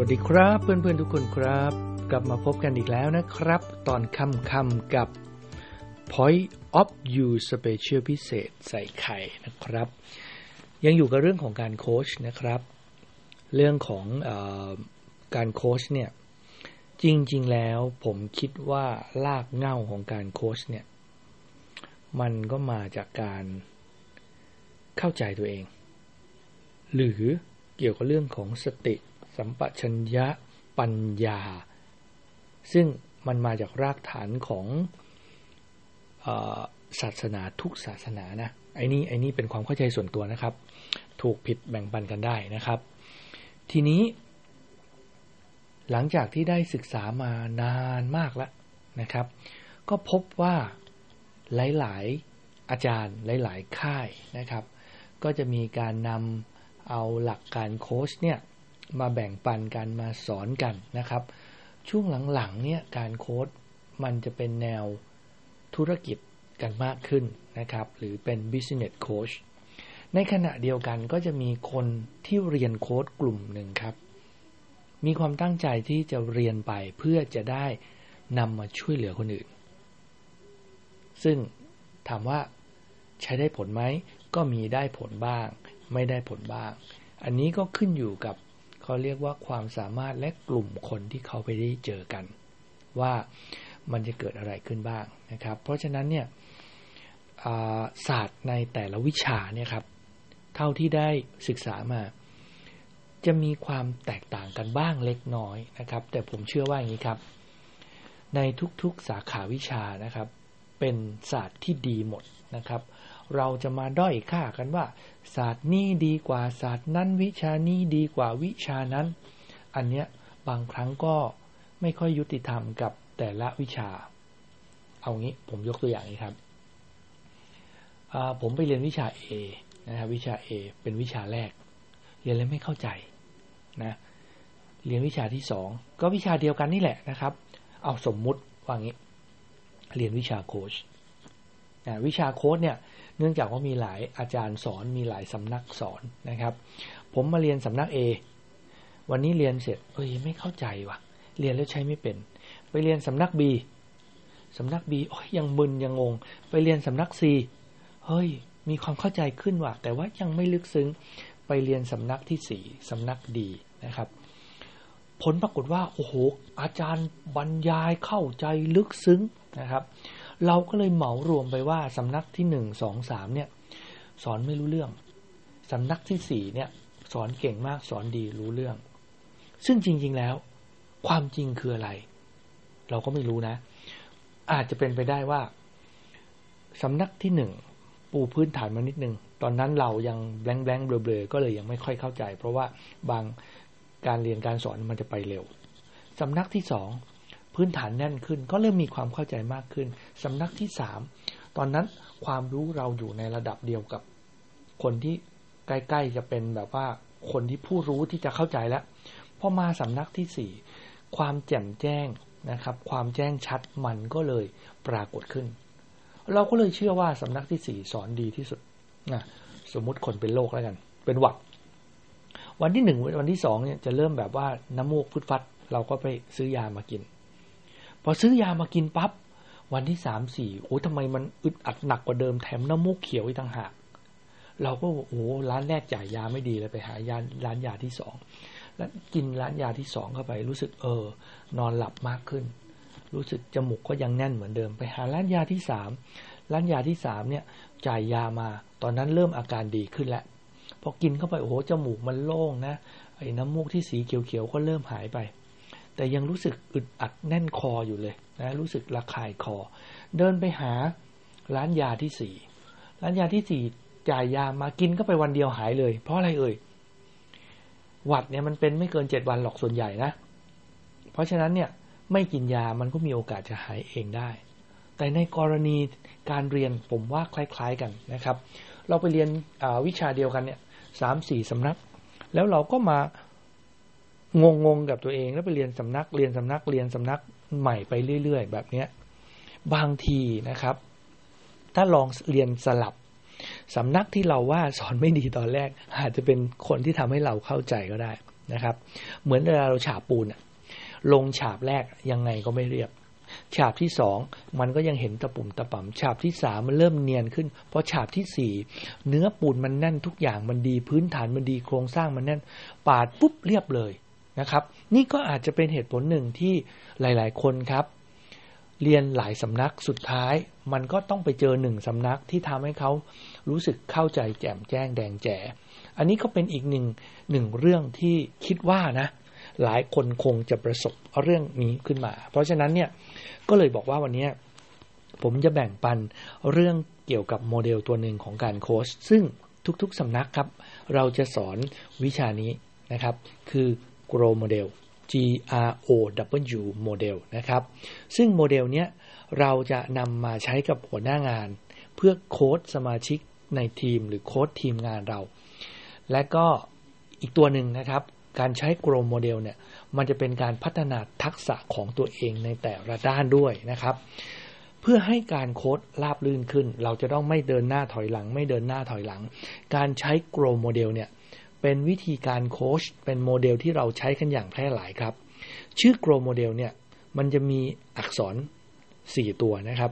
วัสดีครับเพื่อนๆทุกคนครับ กลับมาพบกันอีกแล้วนะครับ ตอนคำคำกับ Point of You Special พิเศษใส่ไข่นะครับ ยังอยู่กับเรื่องของการโค้ชนะครับ เรื่องของอการโค้ชเนี่ยจริงๆแล้วผมคิดว่าลากเง่าของการโค้ชเนี่ยมันก็มาจากการเข้าใจตัวเอง หรือเกี่ยวกับเรื่องของสติ สัมปชัญญะปัญญา ซึ่งมันมาจากรากฐานของอศาสนาทุกศาสนานะไอ้นี่ไอ้นี่เป็นความเข้าใจส่วนตัวนะครับ ถูกผิดแบ่งปันกันได้นะครับ ทีนี้ หลังจากที่ได้ศึกษามานานมากแล้วนะครับ ก็พบว่าหลาย ๆ อาจารย์หลาย ๆ ค่ายนะครับ ก็จะมีการนำเอาหลักการโค้ชเนี่ย มาแบ่งปันกันมาสอนกันนะครับ ช่วงหลังๆเนี่ยการโค้ดมันจะเป็นแนวธุรกิจกันมากขึ้นนะครับ หรือเป็น business coach ในขณะเดียวกันก็จะมีคนที่เรียนโค้ดกลุ่มหนึ่งครับ มีความตั้งใจที่จะเรียนไปเพื่อจะได้นำมาช่วยเหลือคนอื่น ซึ่งถามว่าใช้ได้ผลไหม ก็มีได้ผลบ้าง ไม่ได้ผลบ้าง อันนี้ก็ขึ้นอยู่กับ เขาเรียกว่าความสามารถและกลุ่มคนที่เขาไปได้เจอกัน ว่ามันจะเกิดอะไรขึ้นบ้างนะครับ เพราะฉะนั้นเนี่ยศาสตร์ในแต่ละวิชาเนี่ยครับเท่าที่ได้ศึกษามา จะมีความแตกต่างกันบ้างเล็กน้อยนะครับ แต่ผมเชื่อว่าอย่างนี้ครับ ในทุกๆสาขาวิชานะครับ เป็นศาสตร์ที่ดีหมดนะครับ เราจะมาด้อยค่ากันว่า ศาสตร์นี้ดีกว่าศาสตร์นั้น วิชานี้ดีกว่าวิชานั้น อันเนี้ยบางครั้งก็ไม่ค่อยยุติธรรมกับแต่ละวิชา เอางี้ผมยกตัวอย่างนี้ครับ ผมไปเรียนวิชา A นะครับวิชา A เป็นวิชาแรก เรียนแล้วไม่เข้าใจนะ เรียนวิชาที่สองก็วิชาเดียวกันนี่แหละนะครับ เอาสมมุติว่างี้ เรียนวิชาโค้ชนะวิชาโค้ชเนี่ย เนื่องจากว่ามีหลายอาจารย์สอนมีหลายสำนักสอนนะครับ ผมมาเรียนสำนัก A วันนี้เรียนเสร็จ เอ้ยไม่เข้าใจวะเรียนแล้วใช้ไม่เป็น ไปเรียนสำนัก B สำนัก B โอ้ยยังมึนยังงง ไปเรียนสำนัก C เฮ้ย มีความเข้าใจขึ้นว่ะ แต่ว่ายังไม่ลึกซึ้งไปเรียนสำนักที่สี่สำนักดีนะครับ ผลปรากฏว่า โอ้โห อาจารย์บรรยายเข้าใจลึกซึ้งนะครับ เราก็เลยเหมารวมไปว่าสำนักที่หนึ่งสองสามเนี่ย สอนไม่รู้เรื่องสำนักที่สี่เนี่ย สอนเก่งมากสอนดีรู้เรื่อง ซึ่งจริง ๆแล้ว ความจริงคืออะไร เราก็ไม่รู้นะ อาจจะเป็นไปได้ว่าสำนักที่หนึ่งปูพื้นฐานมานิดนึง ตอนนั้นเรายังแบงแบงเบลอๆก็เลยยังไม่ค่อยเข้าใจ เพราะว่าบางการเรียนการสอนมันจะไปเร็วสำนักที่สอง พื้นฐานแน่นขึ้น ก็เริ่มมีความเข้าใจมากขึ้นสำนักที่สามตอนนั้นความรู้เราอยู่ในระดับเดียวกับ คนที่ใกล้ๆจะเป็นแบบว่าคนที่ผู้รู้ที่จะเข้าใจแล้วพอมาสำนักที่สี่ความแจ่มแจ้งนะครับ ความแจ้งชัดมันก็เลยปรากฏขึ้น เราก็เลยเชื่อว่าสำนักที่สี่สอนดีที่สุดนะสมมุติคนเป็นโรคแล้วกัน เป็นหวัด วันที่หนึ่งวันที่สองเนี่ยจะเริ่มแบบว่าน้ำมูกพุดฟัด เราก็ไปซื้อยามากิน พอซื้อยามากินปับ๊บวันที่สามสี่โอ้ทำไมมันอึดอัดหนักกว่าเดิมแถมน้ำมูกเขียวอีกต่างหาก เราก็โอ้ร้านแรกจ่ายยาไม่ดีเลยไปหายาร้านยาที่สองแล้วกินร้านยาที่สองเข้าไป รู้สึกเออ นอนหลับมากขึ้น รู้สึกจมูกก็ยังแน่นเหมือนเดิมไปหาร้านยาที่สามร้านยาที่สามเนี่ยจ่ายยามา ตอนนั้นเริ่มอาการดีขึ้นแล้วพอกินเข้าไปโอ้โหจมูกมันโล่งนะไอ้น้ำมูกที่สีเขียวๆก็เริ่มหายไป แต่ยังรู้สึกอึดอัดแน่นคออยู่เลยนะรู้สึกระคายคอ เดินไปหาร้านยาที่สี่ร้านยาที่สี่จ่ายยามากินก็ไปวันเดียวหายเลย เพราะอะไรเอ่ยหวัดเนี่ยมันเป็นไม่เกินเจ็ดวันหรอกส่วนใหญ่นะ เพราะฉะนั้นเนี่ยไม่กินยามันก็มีโอกาสจะหายเองได้ แต่ในกรณีการเรียนผมว่าคล้าย ๆกันนะครับ เราไปเรียนวิชาเดียวกันเนี่ยสามสี่สำนัก แล้วเราก็มา งงงกับตัวเองแล้วไปเรียนสำนักเรียนสำนักเรียนสำนักใหม่ไปเรื่อย ๆ แบบเนี้ยบางทีนะครับ ถ้าลองเรียนสลับสำนักที่เราว่าสอนไม่ดีตอนแรก อาจจะเป็นคนที่ทำให้เราเข้าใจก็ได้นะครับ เหมือนเวลาเราฉาบปูนอะลงฉาบแรกยังไงก็ไม่เรียบ ฉาบที่สองมันก็ยังเห็นตะปุ่มตะป่ำฉาบที่สามมันเริ่มเนียนขึ้นพอฉาบที่สี่เนื้อปูนมันแน่นทุกอย่างมันดีพื้นฐานมันดีโครงสร้างมันแน่น ปาดปุ๊บเรียบเลย นะครับ นี่ก็อาจจะเป็นเหตุผลหนึ่งที่หลาย ๆ คนครับ เรียนหลายสำนักสุดท้าย มันก็ต้องไปเจอหนึ่งสำนักที่ทำให้เขารู้สึกเข้าใจแจ่มแจ้งแดงแจ๋อันนี้ก็เป็นอีกหนึ่งหนึ่งเรื่องที่คิดว่านะหลายคนคงจะประสบเรื่องนี้ขึ้นมา เพราะฉะนั้นเนี่ยก็เลยบอกว่าวันนี้ผมจะแบ่งปันเรื่องเกี่ยวกับโมเดลตัวหนึ่งของการโค้ชซึ่งทุกๆสำนักครับ เราจะสอนวิชานี้นะครับ คือ Grow Model G R O W Model นะครับ ซึ่งโมเดลเนี้ยเราจะนำมาใช้กับหัวหน้างาน เพื่อโค้ดสมาชิกในทีมหรือโค้ดทีมงานเรา และก็อีกตัวหนึ่งนะครับ การใช้ Grow Model เนี่ยมันจะเป็นการพัฒนาทักษะของตัวเองในแต่ละด้านด้วยนะครับ เพื่อให้การโค้ดราบลื่นขึ้น เราจะต้องไม่เดินหน้าถอยหลัง ไม่เดินหน้าถอยหลัง การใช้ Grow Model เนี่ย เป็นวิธีการโค้ชเป็นโมเดลที่เราใช้กันอย่างแพร่หลายครับ ชื่อ Grow Model เนี่ยมันจะมีอักษร 4 ตัวนะครับ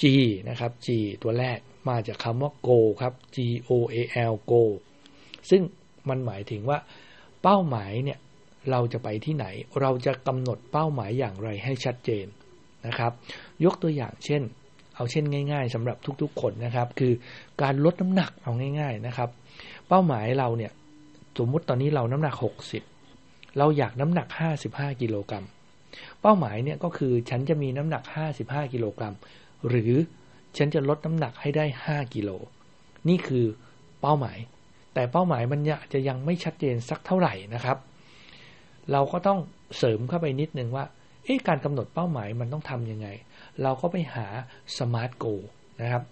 G นะครับ G ตัวแรกมาจากคำว่า go ครับ G O A L go ซึ่งมันหมายถึงว่าเป้าหมายเนี่ยเราจะไปที่ไหน เราจะกำหนดเป้าหมายอย่างไรให้ชัดเจนนะครับ ยกตัวอย่างเช่น เอาเช่นง่าย ๆสำหรับทุกๆคนนะครับ คือการลดน้ำหนักเอาง่าย ๆนะครับ เป้าหมายเราเนี่ย สมมุติตอนนี้เราน้ำหนัก 60 เราอยากน้ำหนัก 55 กิโลกรัม เป้าหมายเนี่ยก็คือฉันจะมีน้ำหนัก 55 กิโลกรัม หรือฉันจะลดน้ำหนักให้ได้ 5 กิโล นี่คือเป้าหมาย แต่เป้าหมายมันจะยังไม่ชัดเจนสักเท่าไหร่นะครับ เราก็ต้องเสริมเข้าไปนิดนึงว่า เอ๊ะ การกำหนดเป้าหมายมันต้องทำยังไง เราก็ไปหา SMART Goal นะครับ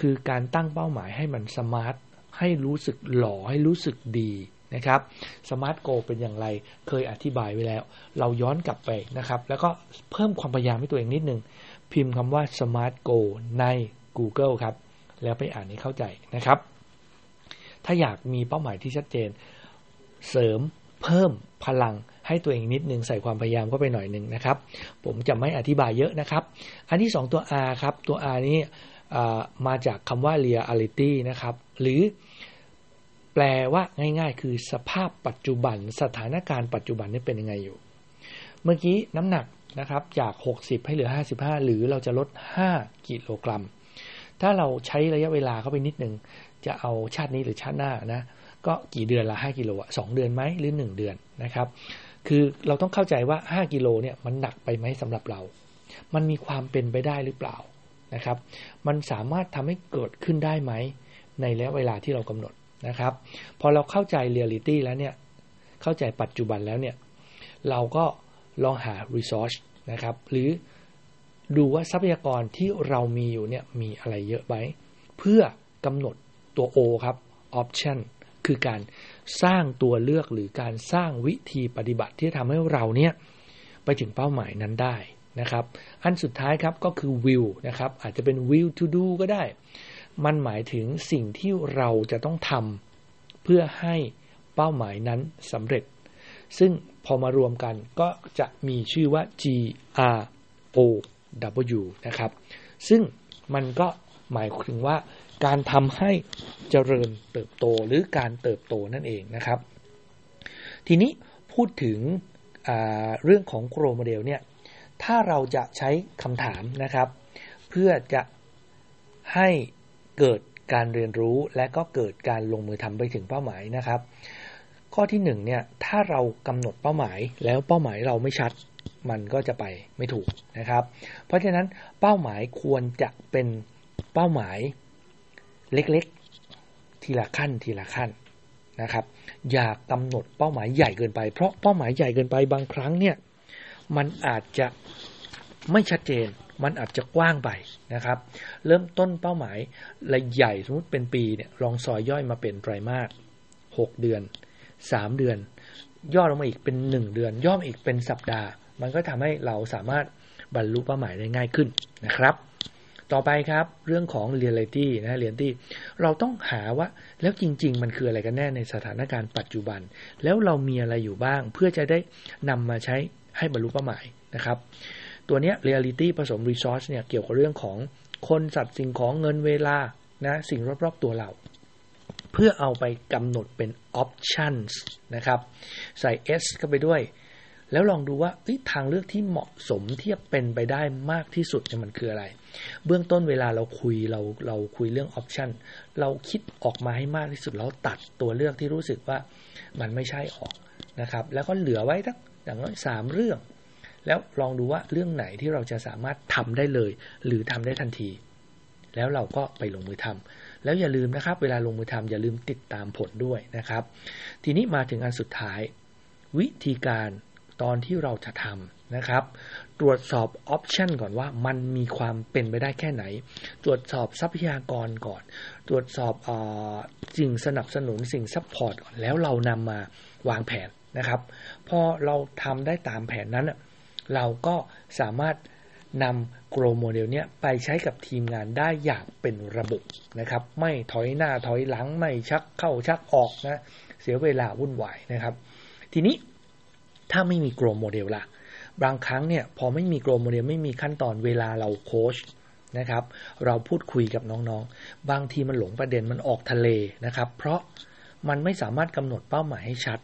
คือการตั้งเป้าหมายให้มัน smart ให้รู้สึกหล่อ ให้รู้สึกดี นะครับ SMART Goal เป็นอย่างไรเคยอธิบายไว้แล้ว เราย้อนกลับไปนะครับ แล้วก็เพิ่มความพยายามให้ตัวเองนิดนึง พิมพ์คำว่า SMART Goal ใน Google ครับ แล้วไปอ่านให้เข้าใจนะครับ ถ้าอยากมีเป้าหมายที่ชัดเจน เสริมเพิ่มพลังให้ตัวเองนิดนึงใส่ความพยายามเข้าไปหน่อยหนึ่งนะครับ ผมจะไม่อธิบายเยอะนะครับ อันที่ 2 ตัว R ครับ ตัว R นี้มาจากคำว่า reality นะครับ หรือ แปลว่าง่าย ๆ คือสภาพปัจจุบัน สถานการณ์ปัจจุบันนี่เป็นยังไงอยู่ เมื่อกี้น้ำหนักนะครับจาก 60 ให้เหลือ 55 หรือเราจะลด 5 กิโลกรัม ถ้าเราใช้ระยะเวลาเข้าไปนิดนึง จะเอาชาตินี้หรือชาติหน้านะ ก็กี่เดือนละ 5 กิโลอะสเดือนไหมหรือ 1 เดือนนะครับ คือเราต้องเข้าใจว่า 5 กิโลเนี่ยมันหนักไปไหมสำหรับเรา มันมีความเป็นไปได้หรือเปล่านะครับ มันสามารถทำให้เกิดขึ้นได้ไหมในระยะเวลาที่เรากำหนด นะครับ พอเราเข้าใจเรียลิตี้แล้วเนี่ย เข้าใจปัจจุบันแล้วเนี่ย เราก็ลองหา resource นะครับ หรือดูว่าทรัพยากรที่เรามีอยู่เนี่ยมีอะไรเยอะไหมเพื่อกำหนดตัว O ครับ option คือการสร้างตัวเลือกหรือการสร้างวิธีปฏิบัติที่ทำให้เราเนี่ยไปถึงเป้าหมายนั้นได้นะครับ อันสุดท้ายครับก็คือ will นะครับ อาจจะเป็น will to do ก็ได้ มันหมายถึงสิ่งที่เราจะต้องทำเพื่อให้เป้าหมายนั้นสำเร็จ ซึ่งพอมารวมกันก็จะมีชื่อว่า G R O W นะครับ ซึ่งมันก็หมายถึงว่าการทำให้เจริญเติบโตหรือการเติบโตนั่นเองนะครับ ทีนี้พูดถึงเรื่องของโครโมเดลเนี่ย ถ้าเราจะใช้คำถามนะครับ เพื่อจะให้ เกิดการเรียนรู้และก็เกิดการลงมือทำไปถึงเป้าหมายนะครับ ข้อที่หนึ่งเนี่ยถ้าเรากำหนดเป้าหมายแล้วเป้าหมายเราไม่ชัด มันก็จะไปไม่ถูกนะครับ เพราะฉะนั้นเป้าหมายควรจะเป็นเป้าหมายเล็กๆ ทีละขั้นทีละขั้นนะครับอย่ากำหนดเป้าหมายใหญ่เกินไป เพราะเป้าหมายใหญ่เกินไปบางครั้งเนี่ยมันอาจจะไม่ชัดเจน มันอาจจะกว้างไปนะครับ เริ่มต้นเป้าหมายระใหญ่สมมติเป็นปีเนี่ยลองซอยย่อยมาเป็นไตรมาสหกเดือนสามเดือน ย่อลงมาอีกเป็นหนึ่งเดือน ย่อมอีกเป็นสัปดาห์ มันก็ทำให้เราสามารถบรรลุเป้าหมายได้ง่ายขึ้นนะครับ ต่อไปครับเรื่องของ reality นะ reality เราต้องหาว่าแล้วจริง ๆ มันคืออะไรกันแน่ในสถานการณ์ปัจจุบัน แล้วเรามีอะไรอยู่บ้างเพื่อจะได้นำมาใช้ให้บรรลุเป้าหมายนะครับ ตัวนี้ reality ผสม resource เนี่ยเกี่ยวกับเรื่องของคนสัตว์สิ่งของเงินเวลานะสิ่งรอบๆตัวเรา เพื่อเอาไปกำหนดเป็น options นะครับ ใส่ s เข้าไปด้วย แล้วลองดูว่าทางเลือกที่เหมาะสมเที่จะเป็นไปได้มากที่สุดเนี่ยมันคืออะไร เบื้องต้นเวลาเราคุยเราเราคุยเรื่อง option เราคิดออกมาให้มากที่สุดแล้วตัดตัวเลือกที่รู้สึกว่ามันไม่ใช่ออกนะครับ แล้วก็เหลือไว้ทั้งอย่างน้อยสามเรื่อง แล้วลองดูว่าเรื่องไหนที่เราจะสามารถทำได้เลย หรือทำได้ทันที แล้วเราก็ไปลงมือทำแล้วอย่าลืมนะครับ เวลาลงมือทำอย่าลืมติดตามผลด้วยนะครับ ทีนี้มาถึงอันสุดท้าย วิธีการตอนที่เราจะทำนะครับ ตรวจสอบ option ก่อนว่ามันมีความเป็นไปได้แค่ไหน ตรวจสอบทรัพยากรก่อน ตรวจสอบอสิ่งสนับสนุนสิ่ง support ก่อนแล้วเรานำมาวางแผนนะครับ พอเราทำได้ตามแผนนั้น เราก็สามารถนำ GROW Model เนี้ยไปใช้กับทีมงานได้อย่างเป็นระบบนะครับ ไม่ถอยหน้าถอยหลังไม่ชักเข้าชักออกนะ เสียเวลาวุ่นวายนะครับ ทีนี้ถ้าไม่มี GROW Model ล่ะ บางครั้งเนี่ยพอไม่มี GROW Model ไม่มีขั้นตอนเวลาเราโค้ชนะครับ เราพูดคุยกับน้องๆ บางทีมันหลงประเด็นมันออกทะเลนะครับ เพราะมันไม่สามารถกำหนดเป้าหมายให้ชัด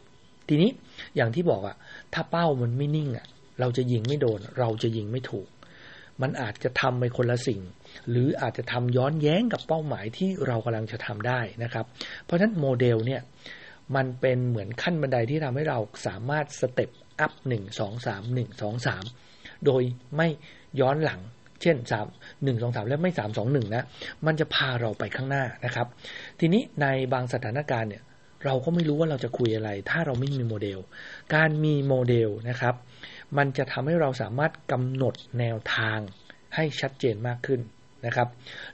ทีนี้อย่างที่บอกอะถ้าเป้ามันไม่นิ่งอะ เราจะยิงไม่โดน เราจะยิงไม่ถูก มันอาจจะทำไปคนละสิ่ง หรืออาจจะทำย้อนแย้งกับเป้าหมายที่เรากำลังจะทำได้นะครับ เพราะฉะนั้นโมเดลเนี่ยมันเป็นเหมือนขั้นบันไดที่ทำให้เราสามารถ step up หนึ่งสองสามหนึ่งสองสามโดยไม่ย้อนหลัง เช่นสามหนึ่งสองสามแล้วไม่สามสองหนึ่งนะ มันจะพาเราไปข้างหน้านะครับ ทีนี้ในบางสถานการณ์เนี่ย เราก็ไม่รู้ว่าเราจะคุยอะไร ถ้าเราไม่มีโมเดล การมีโมเดลนะครับ มันจะทำให้เราสามารถกำหนดแนวทางให้ชัดเจนมากขึ้นนะครับ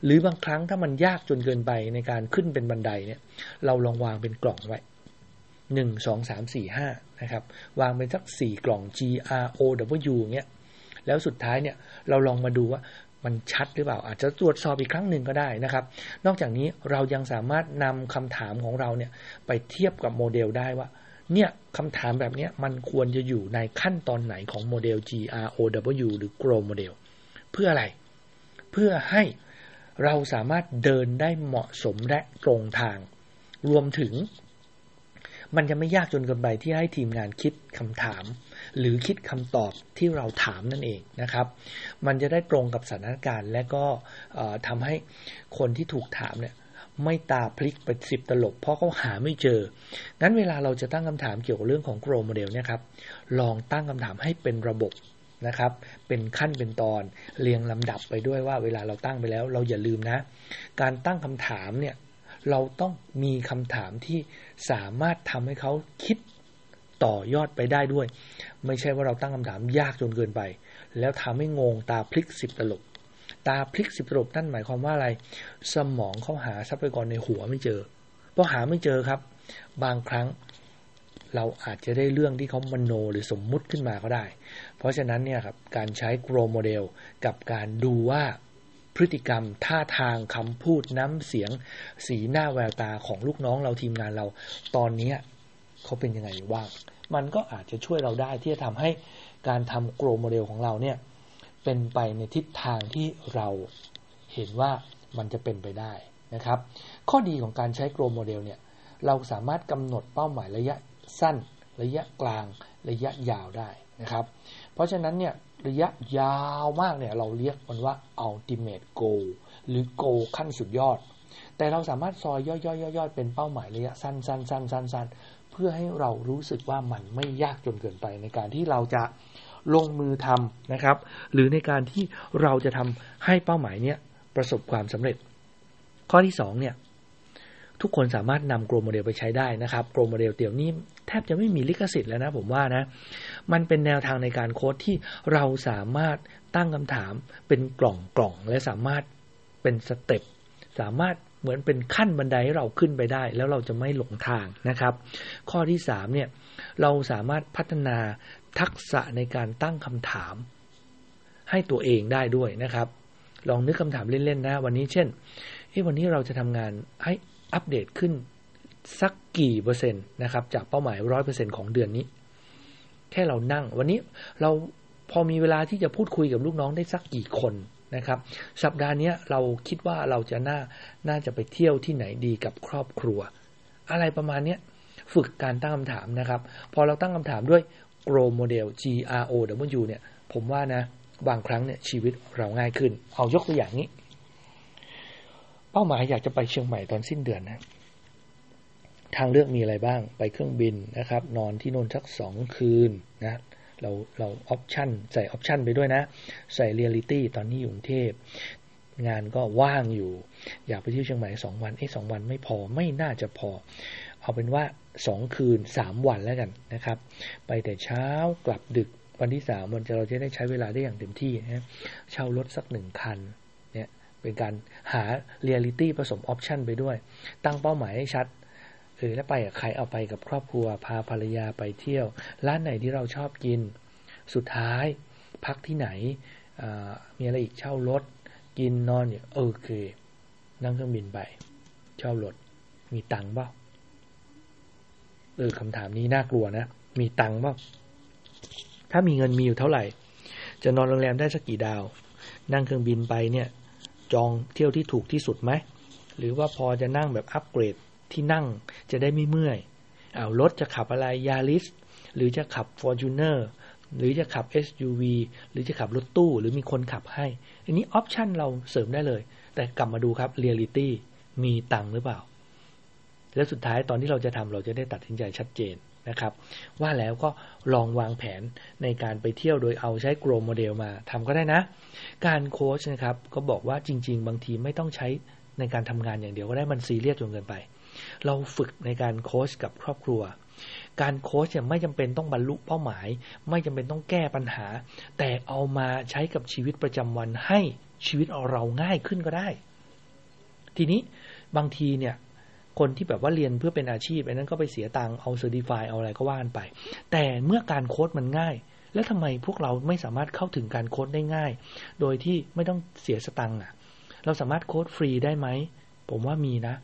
หรือบางครั้งถ้ามันยากจนเกินไปในการขึ้นเป็นบันไดเนี่ย เราลองวางเป็นกล่องไว้หนึ่งสองสามสี่ห้านะครับ วางเป็นสักสี่กล่อง G R O W เงี้ย แล้วสุดท้ายเนี่ยเราลองมาดูว่ามันชัดหรือเปล่า อาจจะตรวจสอบอีกครั้งหนึ่งก็ได้นะครับ นอกจากนี้เรายังสามารถนำคำถามของเราเนี่ยไปเทียบกับโมเดลได้ว่า เนี่ยคำถามแบบนี้มันควรจะอยู่ในขั้นตอนไหนของโมเดล G R O W หรือ Grow Model เพื่ออะไร เพื่อให้เราสามารถเดินได้เหมาะสมและตรงทาง รวมถึง มันจะไม่ยากจนเกินไปที่ให้ทีมงานคิดคำถาม หรือคิดคำตอบที่เราถามนั่นเองนะครับ มันจะได้ตรงกับสถานการณ์ และก็ทำให้คนที่ถูกถามเนี่ย ไม่ตาพลิกไปสิบตลบ เพราะเขาหาไม่เจอ งั้นเวลาเราจะตั้งคำถามเกี่ยวกับเรื่องของ GROW Model เนี่ยครับ ลองตั้งคำถามให้เป็นระบบนะครับ เป็นขั้นเป็นตอนเรียงลำดับไปด้วยว่า เวลาเราตั้งไปแล้ว เราอย่าลืมนะ การตั้งคำถามเนี่ยเราต้องมีคำถามที่สามารถทำให้เขาคิดต่อยอดไปได้ด้วย ไม่ใช่ว่าเราตั้งคำถามยากจนเกินไป แล้วทำให้งงตาพลิกสิบตลบ ตาพลิกสิบตลบนั่นหมายความว่าอะไร สมองเขาหาทรัพยากรในหัวไม่เจอพอหาไม่เจอครับ บางครั้งเราอาจจะได้เรื่องที่เขามโนหรือสมมุติขึ้นมาก็ได้ เพราะฉะนั้นเนี่ยครับการใช้ GROW Model กับการดูว่าพฤติกรรมท่าทางคำพูดน้ำเสียง สีหน้าแววตาของลูกน้องเราทีมงานเรา ตอนนี้เขาเป็นยังไงบ้าง มันก็อาจจะช่วยเราได้ที่จะทำให้การทำ GROW Model ของเราเนี่ย เป็นไปในทิศทางที่เราเห็นว่ามันจะเป็นไปได้นะครับ ข้อดีของการใช้ GROW Model เนี่ยเราสามารถกำหนดเป้าหมายระยะสั้น ระยะกลาง ระยะยาวได้นะครับ เพราะฉะนั้นเนี่ยระยะยาวมากเนี่ยเราเรียกมันว่า ultimate goal หรือ goal ขั้นสุดยอด แต่เราสามารถซอยย่อยๆๆเป็นเป้าหมายระยะสั้นๆๆๆเพื่อให้เรารู้สึกว่ามันไม่ยากจนเกินไปในการที่เราจะ ลงมือทำนะครับ หรือในการที่เราจะทำให้เป้าหมายเนี้ยประสบความสำเร็จ ข้อที่2เนี่ยทุกคนสามารถนำ GROW Model ไปใช้ได้นะครับ GROW Model เดี๋ยวนี้แทบจะไม่มีลิขสิทธิ์แล้วนะผมว่านะ มันเป็นแนวทางในการโค้ดที่เราสามารถตั้งคำถามเป็นกล่องกล่องและสามารถเป็นสเต็ปสามารถเหมือนเป็นขั้นบันไดให้เราขึ้นไปได้ แล้วเราจะไม่หลงทางนะครับ ข้อที่สามเนี่ยเราสามารถพัฒนา ทักษะในการตั้งคำถาม ให้ตัวเองได้ด้วยนะครับ ลองนึกคำถามเล่นๆนะวันนี้เช่นเอ้วันนี้เราจะทำงานให้อัปเดตขึ้นสักกี่เปอร์เซ็นต์นะครับ จากเป้าหมายร้อยเปอร์เซ็นของเดือนนี้ แค่เรานั่ง วันนี้เราพอมีเวลาที่จะพูดคุยกับลูกน้องได้สักกี่คนนะครับ สัปดาห์นี้เราคิดว่าเราจะน่าน่าจะไปเที่ยวที่ไหนดีกับครอบครัว อะไรประมาณนี้ฝึกการตั้งคำถามนะครับ พอเราตั้งคำถามด้วย grow model G R O W เนี่ย ผมว่านะ บางครั้งเนี่ยชีวิตเราง่ายขึ้น เอายกตัวอย่างนี้ เป้าหมายอยากจะไปเชียงใหม่ตอนสิ้นเดือนนะ ทางเลือกมีอะไรบ้าง ไปเครื่องบินนะครับ นอนที่นู่นสักสองคืนนะ เราเรา option ใส่ option ไปด้วยนะ ใส่เรียลิตี้ตอนนี้อยู่กรุงเทพงานก็ว่างอยู่ อยากไปเที่ยวเชียงใหม่สองวันเอ้สองวันไม่พอไม่น่าจะพอ เอาเป็นว่าสองคืนสามวันแล้วกันนะครับ ไปแต่เช้ากลับดึกวันที่สามวันจะเราจะได้ใช้เวลาได้อย่างเต็มที่นะเช่ารถสักหนึ่งคันเนี่ยเป็นการหาเรียลิตี้ผสม option ไปด้วย ตั้งเป้าหมายให้ชัดเออแล้วไปกับใครเอาไปกับครอบครัว พาภรรยาไปเที่ยว ร้านไหนที่เราชอบกิน สุดท้าย พักที่ไหนมีอะไรอีกเช่ารถ กินนอนเนี่ยโอเค นั่งเครื่องบินไป เช่ารถ มีตังค์เปล่า เออคำถามนี้น่ากลัวนะ มีตังค์ป่ะ ถ้ามีเงินมีอยู่เท่าไหร่ จะนอนโรงแรมได้สักกี่ดาว นั่งเครื่องบินไปเนี่ย จองเที่ยวที่ถูกที่สุดไหม หรือว่าพอจะนั่งแบบอัปเกรดที่นั่งจะได้ไม่เมื่อยอ้าวรถจะขับอะไรยาริสหรือจะขับ f o r t u n e r หรือจะขับ SUV หรือจะขับรถตู้ หรือมีคนขับให้ อันนี้ option เราเสริมได้เลย แต่กลับมาดูครับเรียลิตี้มีตังค์หรือเปล่า และสุดท้ายตอนที่เราจะทำเราจะได้ตัดสินใจชัดเจนนะครับ ว่าแล้วก็ลองวางแผนในการไปเที่ยวโดยเอาใช้ GROW Model มาทำก็ได้นะ การโค้ชนะครับก็บอกว่าจริง ๆ บางทีไม่ต้องใช้ในการทำงานอย่างเดียวก็ได้มันซีเรียสจนเกินไป เราฝึกในการโค้ชกับครอบครัว การโค้ชเนี่ยไม่จำเป็นต้องบรรลุเป้าหมาย ไม่จำเป็นต้องแก้ปัญหา แต่เอามาใช้กับชีวิตประจำวันให้ชีวิตเราง่ายขึ้นก็ได้ ทีนี้บางทีเนี่ย คนที่แบบว่าเรียนเพื่อเป็นอาชีพอันนั้นก็ไปเสียตังค์เอา certify เอาอะไรก็ว่ากันไป แต่เมื่อการโค้ชมันง่าย แล้วทำไมพวกเราไม่สามารถเข้าถึงการโค้ชได้ง่าย โดยที่ไม่ต้องเสียตังค์อะ เราสามารถโค้ชฟรีได้ไหมผมว่ามีนะ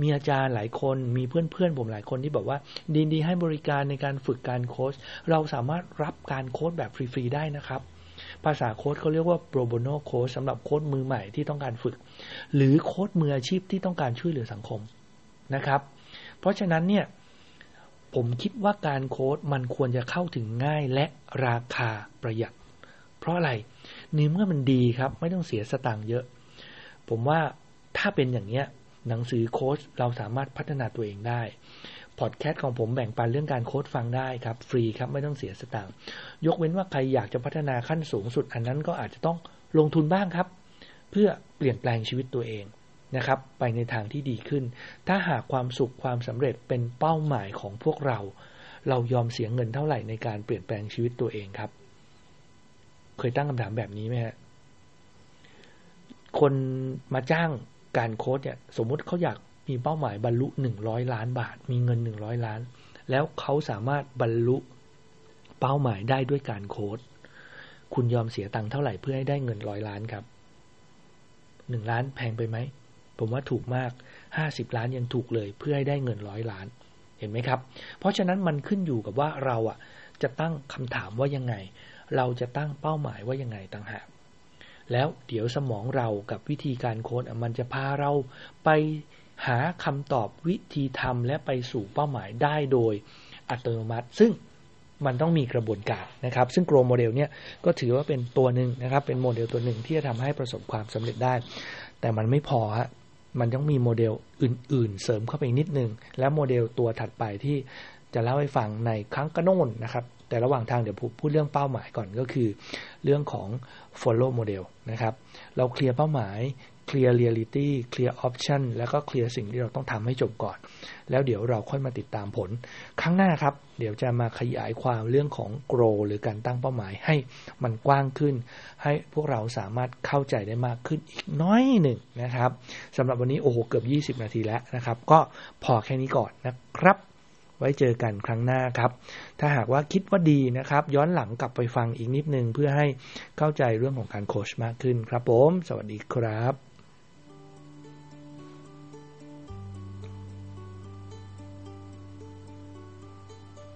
มีอาจารย์หลายคนมีเพื่อนๆผมหลายคนที่บอกว่าดีดีให้บริการในการฝึกการโค้ชเราสามารถรับการโค้ดแบบฟรีๆได้นะครับ ภาษาโค้ดเขาเรียกว่า pro bono โค้ดสำหรับโค้ดมือใหม่ที่ต้องการฝึก หรือโค้ดมืออาชีพที่ต้องการช่วยเหลือสังคมนะครับ เพราะฉะนั้นเนี่ยผมคิดว่าการโค้ดมันควรจะเข้าถึงง่ายและราคาประหยัด เพราะอะไรในเมื่อมันดีครับ ไม่ต้องเสียสตางค์เยอะ ผมว่าถ้าเป็นอย่างเนี้ยหนังสือโค้ดเราสามารถพัฒนาตัวเองได้ พอดแคสต์ของผมแบ่งปันเรื่องการโค้ดฟังได้ครับ ฟรีครับไม่ต้องเสียสตางค์ยกเว้นว่าใครอยากจะพัฒนาขั้นสูงสุดอันนั้นก็อาจจะต้องลงทุนบ้างครับ เพื่อเปลี่ยนแปลงชีวิตตัวเองนะครับ ไปในทางที่ดีขึ้น ถ้าหากความสุขความสำเร็จเป็นเป้าหมายของพวกเรา เรายอมเสียเงินเท่าไหร่ในการเปลี่ยนแปลงชีวิตตัวเองครับ เคยตั้งคำถามแบบนี้ไหมฮะคนมาจ้างการโค้ดเนี่ย สมมุติเขาอยาก มีเป้าหมายบรรลุหนึ่งร้อยล้านบาท มีเงินหนึ่งร้อยล้าน แล้วเขาสามารถบรรลุเป้าหมายได้ด้วยการโค้ดคุณยอมเสียตังค์เท่าไหร่เพื่อให้ได้เงินร้อยล้านครับหนึ่งล้านแพงไปไหม ผมว่าถูกมากห้าสิบล้านยังถูกเลยเพื่อให้ได้เงินร้อยล้าน เห็นไหมครับ เพราะฉะนั้นมันขึ้นอยู่กับว่าเราอะจะตั้งคำถามว่ายังไง เราจะตั้งเป้าหมายว่ายังไงต่างหากแล้วเดี๋ยวสมองเรากับวิธีการโค้ชมันจะพาเราไป หาคำตอบวิธีทำและไปสู่เป้าหมายได้โดยอัตโนมัติ ซึ่งมันต้องมีกระบวนการนะครับ ซึ่ง GROW Model เนี่ยก็ถือว่าเป็นตัวหนึ่งนะครับ เป็นโมเดลตัวหนึ่งที่จะทำให้ประสบความสำเร็จได้ แต่มันไม่พอฮะมันต้องมีโมเดลอื่น ๆ เสริมเข้าไปนิดนึง และโมเดลตัวถัดไปที่จะเล่าให้ฟังในครั้งกระโน้นนะครับ แต่ระหว่างทางเดี๋ยวผมพูดเรื่องเป้าหมายก่อนก็คือ เรื่องของ GROW Model นะครับ เราเคลียร์เป้าหมาย เคลียร์เรียลิตี้เคลียร์ option แล้วก็เคลียร์สิ่งที่เราต้องทำให้จบก่อน แล้วเดี๋ยวเราค่อยมาติดตามผล ครั้งหน้าครับ เดี๋ยวจะมาขยายความเรื่องของ goal หรือการตั้งเป้าหมายให้มันกว้างขึ้น ให้พวกเราสามารถเข้าใจได้มากขึ้นอีกน้อยหนึ่งนะครับสำหรับวันนี้โอ้โหเกือบ 20 นาทีแล้วนะครับ ก็พอแค่นี้ก่อนนะครับไว้เจอกันครั้งหน้าครับ ถ้าหากว่าคิดว่าดีนะครับ ย้อนหลังกลับไปฟังอีกนิดนึง เพื่อให้เข้าใจเรื่องของการโคชมากขึ้นครับผม สวัสดีครับ